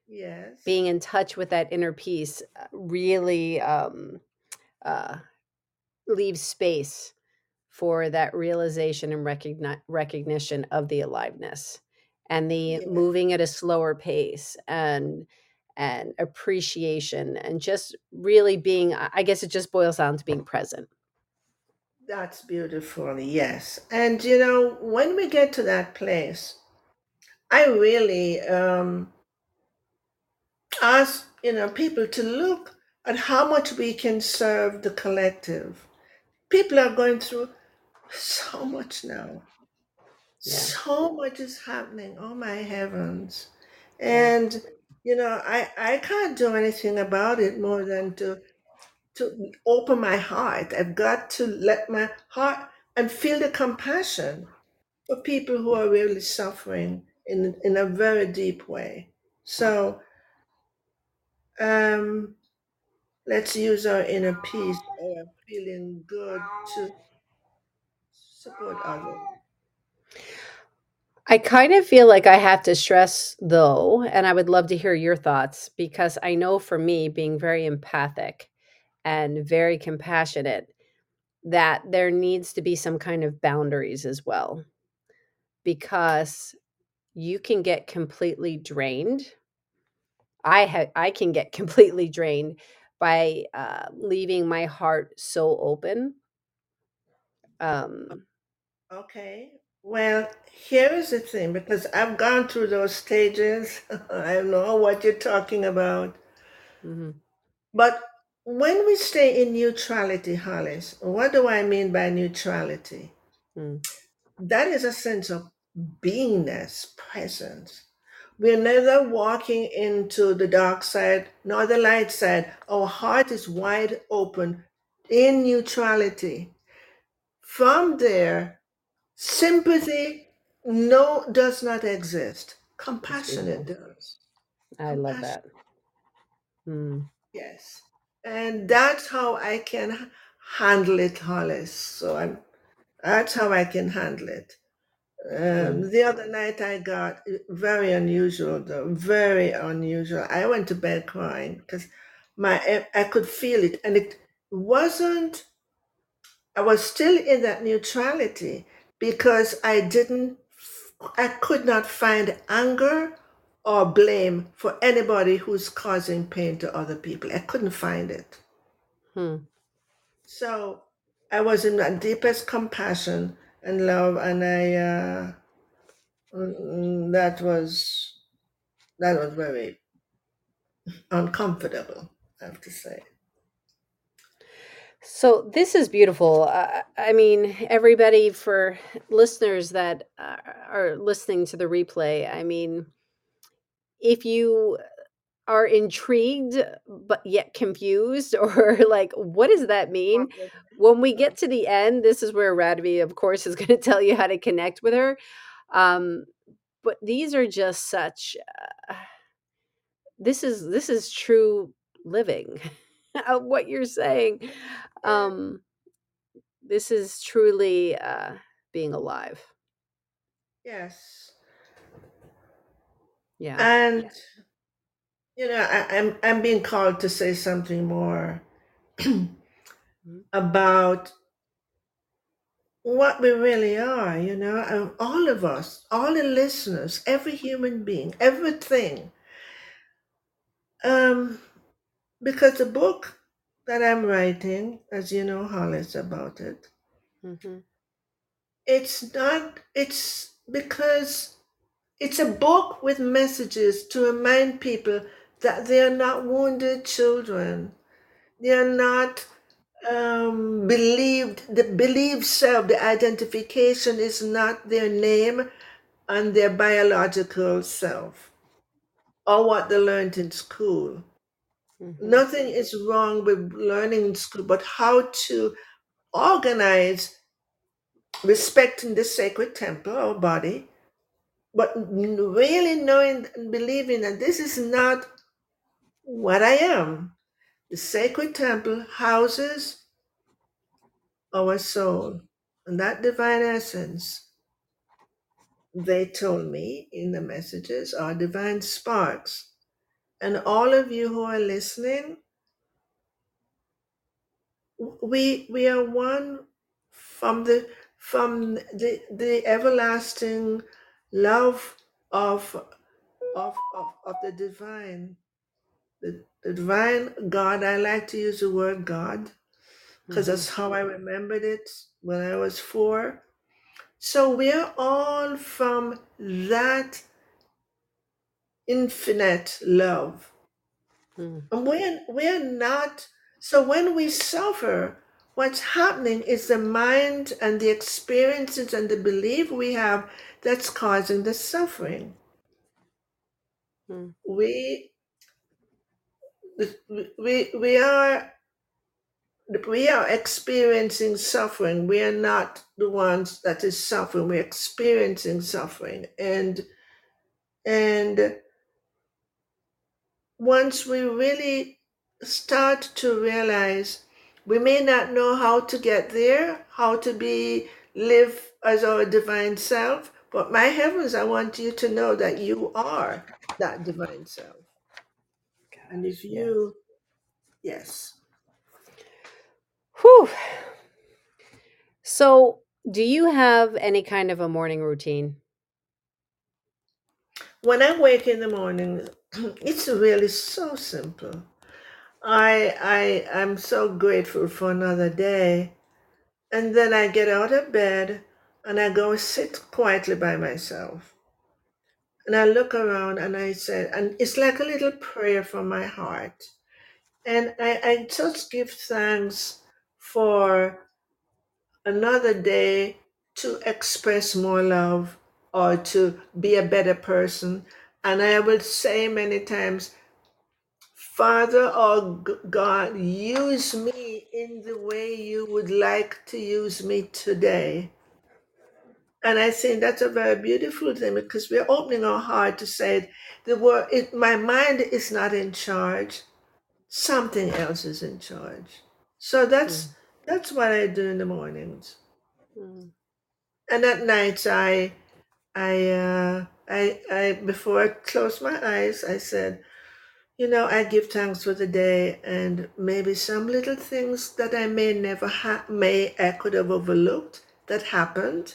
yes, being in touch with that inner peace, uh, really um, uh, leaves space for that realization and recogni- recognition of the aliveness and the yeah, moving at a slower pace and and appreciation and just really being i I guess it just boils down to being present that's beautiful. Yes, and you know when we get to that place, I really um, ask you know people to look at how much we can serve the collective. People are going through so much now. yeah So much is happening. Oh my heavens. And you know, I I can't do anything about it more than to to open my heart. I've got to let my heart and feel the compassion for people who are really suffering in in a very deep way. So, um let's use our inner peace or feeling good to support others. i kind of feel like i have to stress though and i would love to hear your thoughts because i know for me being very empathic and very compassionate that there needs to be some kind of boundaries as well because you can get completely drained. I ha- I can get [laughs] completely drained by uh, leaving my heart so open. Um, Okay. Well, here is the thing because I've gone through those stages. [laughs] I know what you're talking about. mhm, But when we stay in neutrality, Hollis, what do I mean by neutrality? mm, That is a sense of beingness, presence. We're neither walking into the dark side nor the light side. Our heart is wide open in neutrality. From there, sympathy no does not exist. Compassionate beautiful. does. I love that. Mm, yes. And that's how I can handle it, Hollis. So I'm that's how I can handle it. Mm, Um, the other night I got uh, very unusual though, very unusual. I went to bed crying because my I I could feel it, and it wasn't. I was still in that neutrality because I didn't. I could not find anger or blame for anybody who's causing pain to other people. I couldn't find it. hmm. So I was in the deepest compassion and love, and I. Uh, Mm, that was that was very uncomfortable, I have to say. So this is beautiful. Uh, I mean, everybody for listeners that uh, are listening to the replay. I mean, if you are intrigued but yet confused [laughs] or like what does that mean? When we get to the end this is where Radavie of course is [laughs] going to tell you how to connect with her um but these are just such uh, this is this is true living of [laughs] what you're saying. Um this is truly uh being alive. Yes, yeah and you know, I, I'm I'm being called to say something more [clears throat] about what we really are. You know, and all of us, all the listeners, every human being, everything. Um, because the book that I'm writing, as you know, Hollis, about it, Mm-hmm. it's not, it's because it's a book with messages to remind people that they are not wounded children. They are not um, believed, the believed self, the identification is not their name and their biological self or what they learned in school. Mm-hmm. Nothing is wrong with learning in school, but how to organize respecting the sacred temple or body, but really knowing and believing that this is not what I am. The sacred temple houses our soul, and that divine essence, they told me in the messages, are divine sparks. And all of you who are listening, we we are one from the from the the everlasting love of of of, of the divine the, the divine god i like to use the word god because Mm-hmm. that's how i remembered it when i was four so we're all from that infinite love Mm-hmm. And we're, we're not, so when we suffer, what's happening is the mind and the experiences and the belief we have that's causing the suffering. Mm. We, we, we are, we are experiencing suffering. We are not the ones that is suffering. We're experiencing suffering. And, and once we really start to realize we may not know how to get there, how to be live as our divine self, but my heavens, I want you to know that you are that divine self. And if Yes. you, yes, Whew. So, do you have any kind of a morning routine? when I wake in the morning, [clears throat] it's really so simple. I I I'm so grateful for another day. And then I get out of bed and I go sit quietly by myself. And I look around and I say, and it's like a little prayer from my heart. And I, I just give thanks for another day to express more love or to be a better person. And I will say many times, Father oh or God, use me in the way you would like to use me today. And I think that's a very beautiful thing because we're opening our heart to say the word. It, my mind is not in charge. Something else is in charge. So that's Mm. that's what I do in the mornings, Mm. and at nights I I uh, I I before I close my eyes, I said, you know, I give thanks for the day and maybe some little things that I may never ha- may I could have overlooked that happened.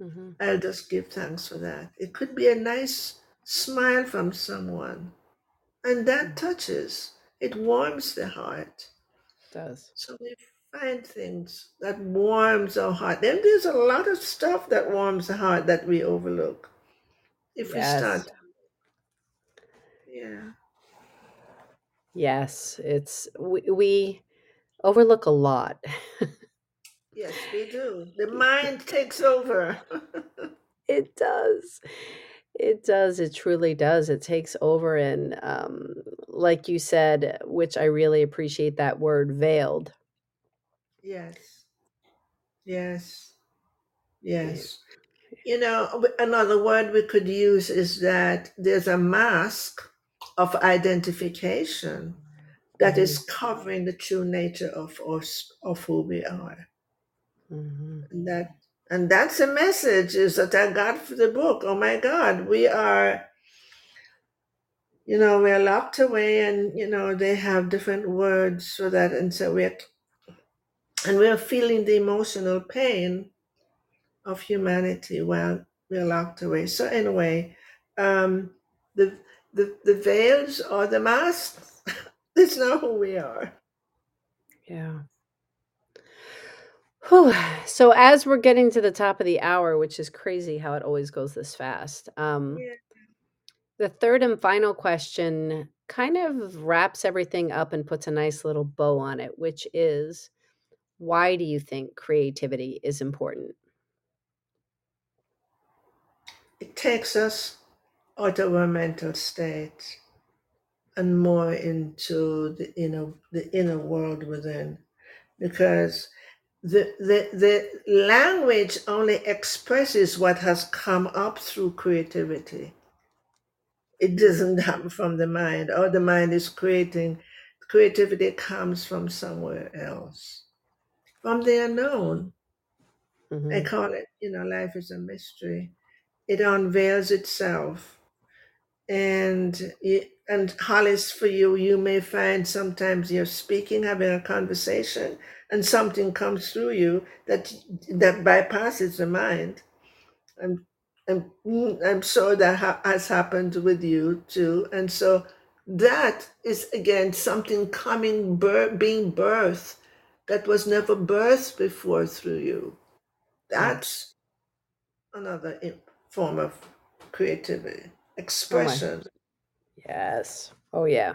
Mhm. I'll just give thanks for that. It could be a nice smile from someone, and that Mm. touches, it warms the heart. Does. So we find things that warms our heart. Then there's a lot of stuff that warms the heart that we overlook. If we start, yeah, Yes. It's we, we overlook a lot. [laughs] yes, we do. The mind takes over. [laughs] it does. It does. It truly does. It takes over and um like you said, which I really appreciate that word veiled. yes, yes, yes. You know, another word we could use is that there's a mask of identification that is covering the true nature of us, of who we are. Mhm. And that and that's a message is that I got for the book. Oh my God, we are, you know, we're locked away and you know, they have different words for that. And so we're and we're feeling the emotional pain of humanity while we're locked away. So anyway, um the the, the veils or the masks [laughs] That's not who we are. Yeah. Whew. So as we're getting to the top of the hour, which is crazy how it always goes this fast. Um, Yeah. the third and final question kind of wraps everything up and puts a nice little bow on it, which is why do you think creativity is important? It takes us out of our mental state and more into the inner the inner world within because the, the the language only expresses what has come up through creativity. It doesn't [laughs] come from the mind. Or the mind is creating creativity comes from somewhere else from the unknown. I Mhm. call it you know life is a mystery. It unveils itself and and Hollis, for you, you may find sometimes you're speaking, having a conversation, and something comes through you that that bypasses the mind. I'm I'm mm, I'm sure that ha- has happened with you too, and so that is again something coming, bir- being birthed that was never birthed before through you. Mm. That's another form of creativity, Oh expression. Yes. Oh yeah.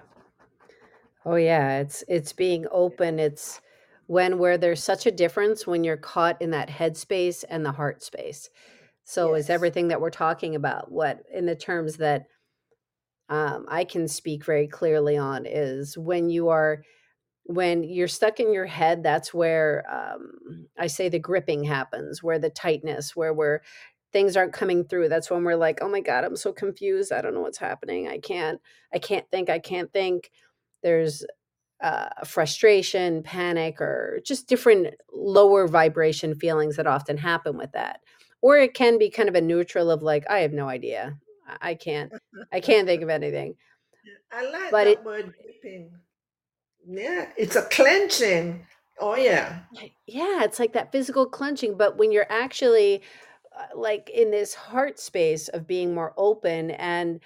Oh yeah, it's it's being open. It's when where there's such a difference when you're caught in that head space and the heart space. So is Yes. everything that we're talking about what in the terms that um, I can speak very clearly on is when you are when you're stuck in your head that's where um, i say the gripping happens where the tightness where we're things aren't coming through. That's when we're like oh my god i'm so confused. I don't know what's happening. I can't i can't think i can't think. There's uh, frustration panic or just different lower vibration feelings that often happen with that. Or it can be kind of a neutral of like i have no idea. I can't i can't think [laughs] of anything. I like but that it word gripping. Yeah, it's a clenching. Oh yeah. yeah it's like that physical clenching but when you're actually like in this heart space of being more open and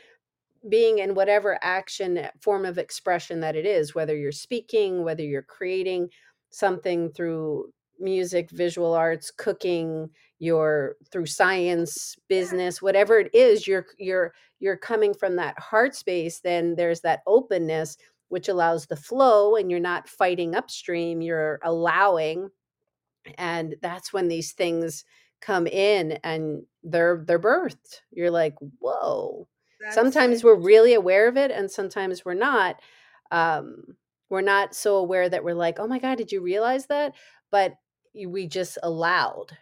being in whatever action uh, form of expression that it is whether you're speaking whether you're creating something through music visual arts cooking your through science business whatever it is you're you're you're coming from that heart space then there's that openness which allows the flow and you're not fighting upstream you're allowing. And that's when these things come in and they're they're birthed you're like whoa That's sometimes it. we're really aware of it and sometimes we're not um we're not so aware that we're like oh my god did you realize that but we just allowed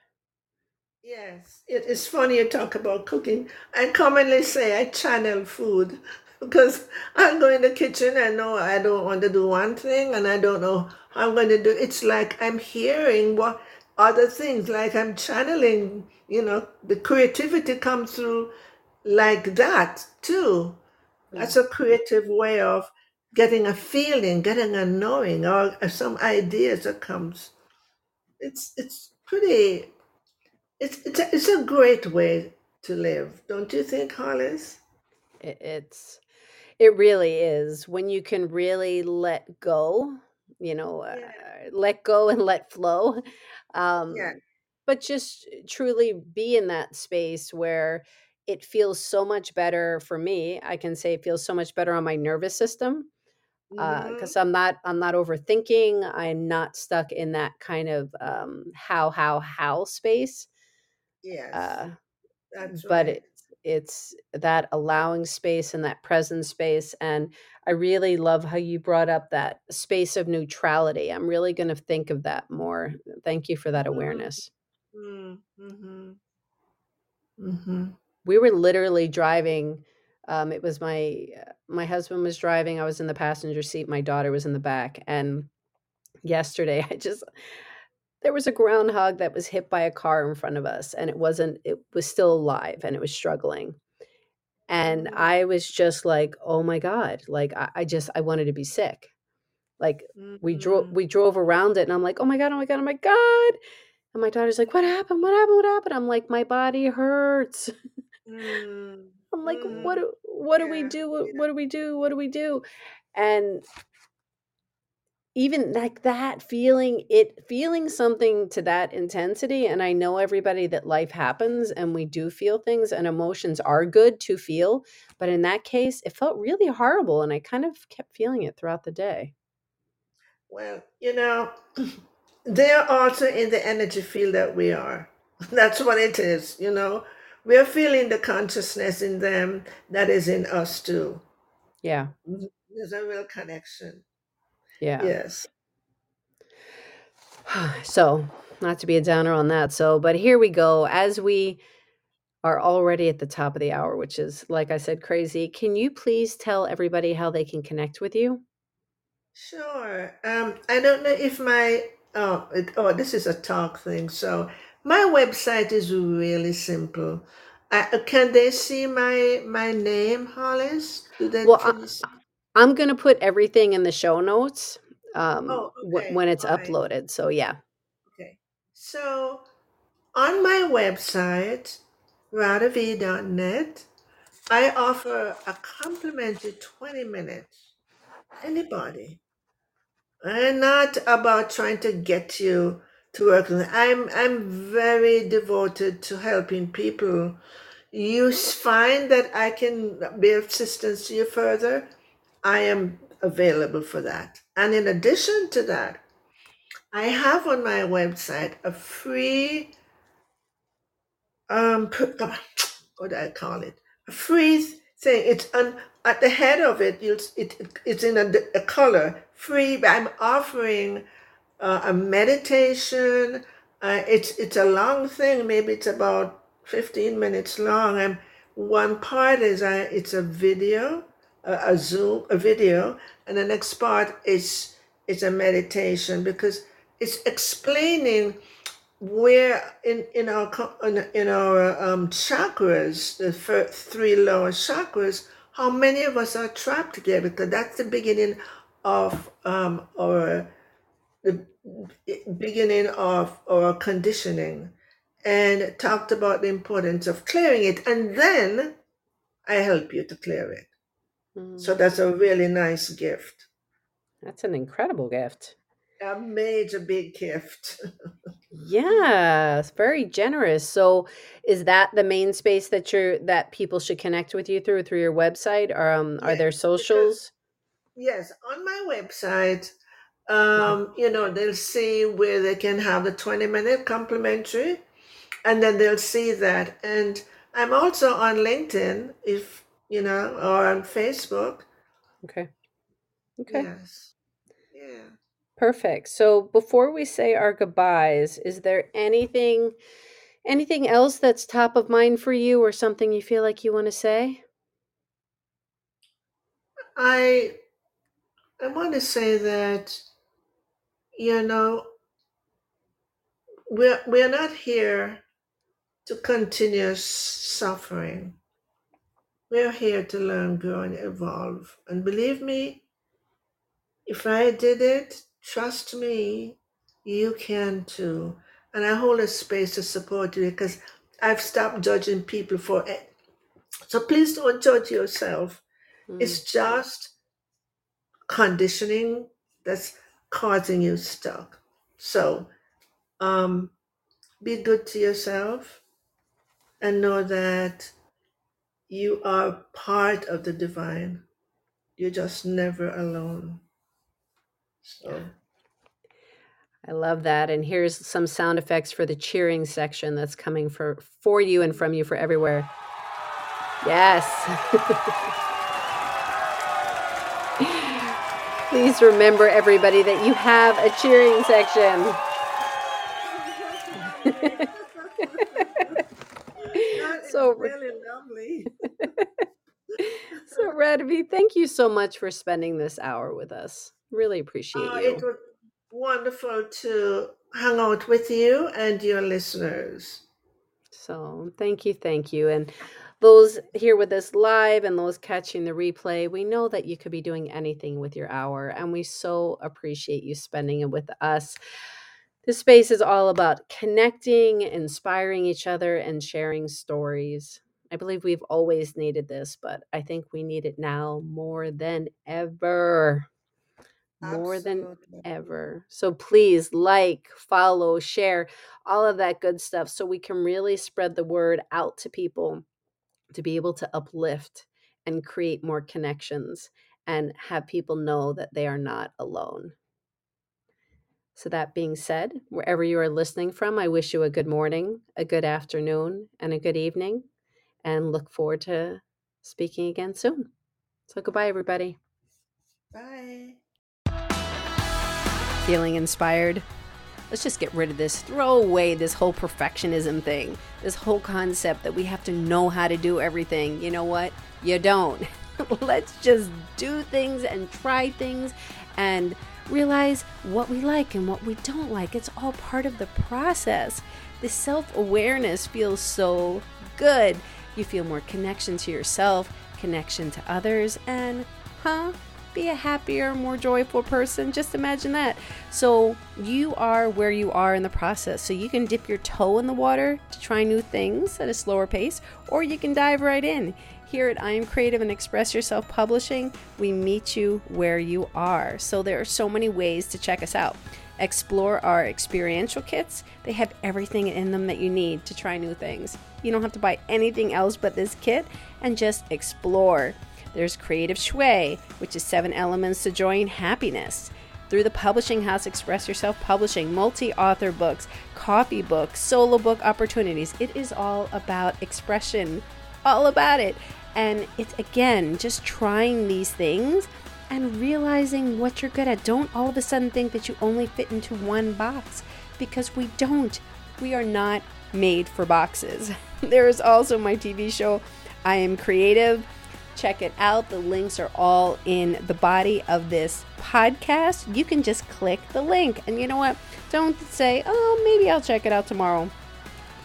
Yes. It is funny you talk about cooking. I commonly say I channel food [laughs] because I go in the kitchen and know I don't want to do one thing and I don't know how I'm going to do. It's like I'm hearing what other things, like I'm channeling, you know, the creativity comes through like that too. That's Mm. a creative way of getting a feeling, getting a knowing, or some ideas that comes. It's it's pretty. It's it's a, it's a great way to live, don't you think, Hollis? It, it's it really is when you can really let go you know uh, let go and let flow yeah. um but just truly be in that space where it feels so much better for me i can say it feels so much better on my nervous system Mm-hmm. because i'm not i'm not overthinking i'm not stuck in that kind of um how how how space Yes, uh but right. it's it's that allowing space and that present space and i really love how you brought up that space of neutrality i'm really going to think of that more thank you for that awareness Mm-hmm. Mm-hmm. Mm-hmm. we were literally driving um, it was my uh, my husband was driving i was in the passenger seat my daughter was in the back and yesterday [laughs] i just there was a groundhog that was hit by a car in front of us and it wasn't it was still alive and it was struggling and Mm-hmm. i was just like oh my god like i, I just i wanted to be sick like we drove Mm-hmm. we drove around it and i'm like oh my god oh my god oh my god and my daughter's like what happened what happened what happened i'm like my body hurts Mm-hmm. [laughs] I'm like, what Mm-hmm. do what do we do? What yeah. what do we do? What do we do? And even like that feeling it feeling something to that intensity and i know everybody that life happens and we do feel things and emotions are good to feel but in that case it felt really horrible and i kind of kept feeling it throughout the day Well, you know, [clears throat] they're also in the energy field that we are. [laughs] That's what it is, you know. We're feeling the consciousness in them that is in us too. yeah mm-hmm. There's a real connection. Yeah Yes. [sighs] so not to be a downer on that so but here we go as we are already at the top of the hour which is like i said crazy can you please tell everybody how they can connect with you Sure. Um, I don't know if my oh it, oh this is a talk thing. So my website is really simple. I, uh, can they see my my name, Hollis? Do they well you see? I'm going to put everything in the show notes um, Oh, okay. when it's All right. uploaded so yeah Okay. So on my website, radavie.net, I offer a complimentary 20 minutes. Anybody. I'm not about trying to get you to work. I'm I'm very devoted to helping people. You find that I can be of assistance to you further. I am available for that. And in addition to that, I have on my website a free um [tsk] what do I call it? A free thing. It's on at the head of it. It, it it's in a color free. But I'm offering uh, a meditation. Uh, it's it's a long thing. Maybe it's about fifteen minutes long. And one part is uh, it's a video, a, Zoom, a video, and the next part is is a meditation because it's explaining where in in our in, in our um, chakras, the first three lower chakras, how many of us are trapped together? Because that's the beginning of um, our the beginning of our conditioning, and talked about the importance of clearing it, and then I help you to clear it. So Mm, that's a really nice gift, that's an incredible gift. A major big gift. [laughs] yeah very generous. So is that the main space that you're that people should connect with you through through your website? Or um are there yes, because socials? Yes, on my website um, you know, they'll see where they can have the 20 minute complimentary and then they'll see that. And I'm also on LinkedIn, if you know, or on Facebook. okay okay Yes. Yeah. Perfect. So before we say our goodbyes, is there anything anything else that's top of mind for you or something you feel like you want to say? I I want to say that, you know, we're we're not here to continue suffering. We're here to learn, grow, and evolve. And believe me, If I did it, trust me, you can too. And I hold a space to support you because I've stopped judging people for it. So please don't judge yourself. Mm, It's just conditioning that's causing you stuck. So um, be good to yourself and know that you are part of the divine. You're just never alone. yeah. So I love that. And here's some sound effects for the cheering section that's coming for for you and from you for everywhere. Yes. [laughs] Please remember everybody that you have a cheering section. [laughs] so really lovely. So Radavie, thank you so much for spending this hour with us. Really appreciate Uh, it you. was wonderful to hang out with you and your listeners. So thank you, thank you. And those here with us live and those catching the replay, we know that you could be doing anything with your hour, and we so appreciate you spending it with us. This space is all about connecting, inspiring each other, and sharing stories. I believe we've always needed this, but I think we need it now more than ever. more than Absolutely. ever. So please like, follow, share, all of that good stuff so we can really spread the word out to people to be able to uplift and create more connections and have people know that they are not alone. So, that being said, wherever you are listening from, I wish you a good morning, a good afternoon, and a good evening, and look forward to speaking again soon. So, goodbye, everybody. Bye. Feeling inspired? Let's just get rid of this, throw away this whole perfectionism thing, this whole concept that we have to know how to do everything. You know what? You don't. [laughs] Let's just do things and try things and realize what we like and what we don't like. It's all part of the process. The self awareness feels so good. You feel more connection to yourself, connection to others, and, huh? Be a happier, more joyful person. Just imagine that. So, you are where you are in the process. So, you can dip your toe in the water to try new things at a slower pace, or you can dive right in. Here at I Am Creative and Express Yourself Publishing, we meet you where you are. So there are so many ways to check us out. Explore our experiential kits. They have everything in them that you need to try new things. You don't have to buy anything else but this kit and just explore. There's Creative Shui, which is seven elements to joy and happiness. Through the publishing house, Express Yourself Publishing, multi author books, coffee books, solo book opportunities. It is all about expression, all about it. And it's again just trying these things and realizing what you're good at. Don't all of a sudden think that you only fit into one box because we don't. We are not made for boxes. [laughs] there is also my TV show, I Am Creative. Check it out. The links are all in the body of this podcast. You can just click the link. And you know what? Don't say, oh, maybe I'll check it out tomorrow.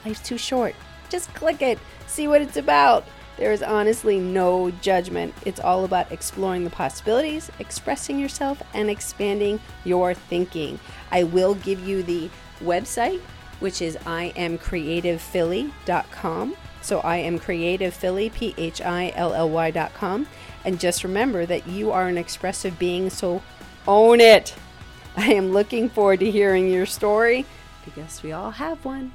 Life's too short. Just click it, see what it's about. There is honestly no judgment. It's all about exploring the possibilities, expressing yourself, and expanding your thinking. I will give you the website, which is iamcreativephilly.com. So I am creative Philly, P H I L L Y.com. And just remember that you are an expressive being, so own it. I am looking forward to hearing your story because we all have one.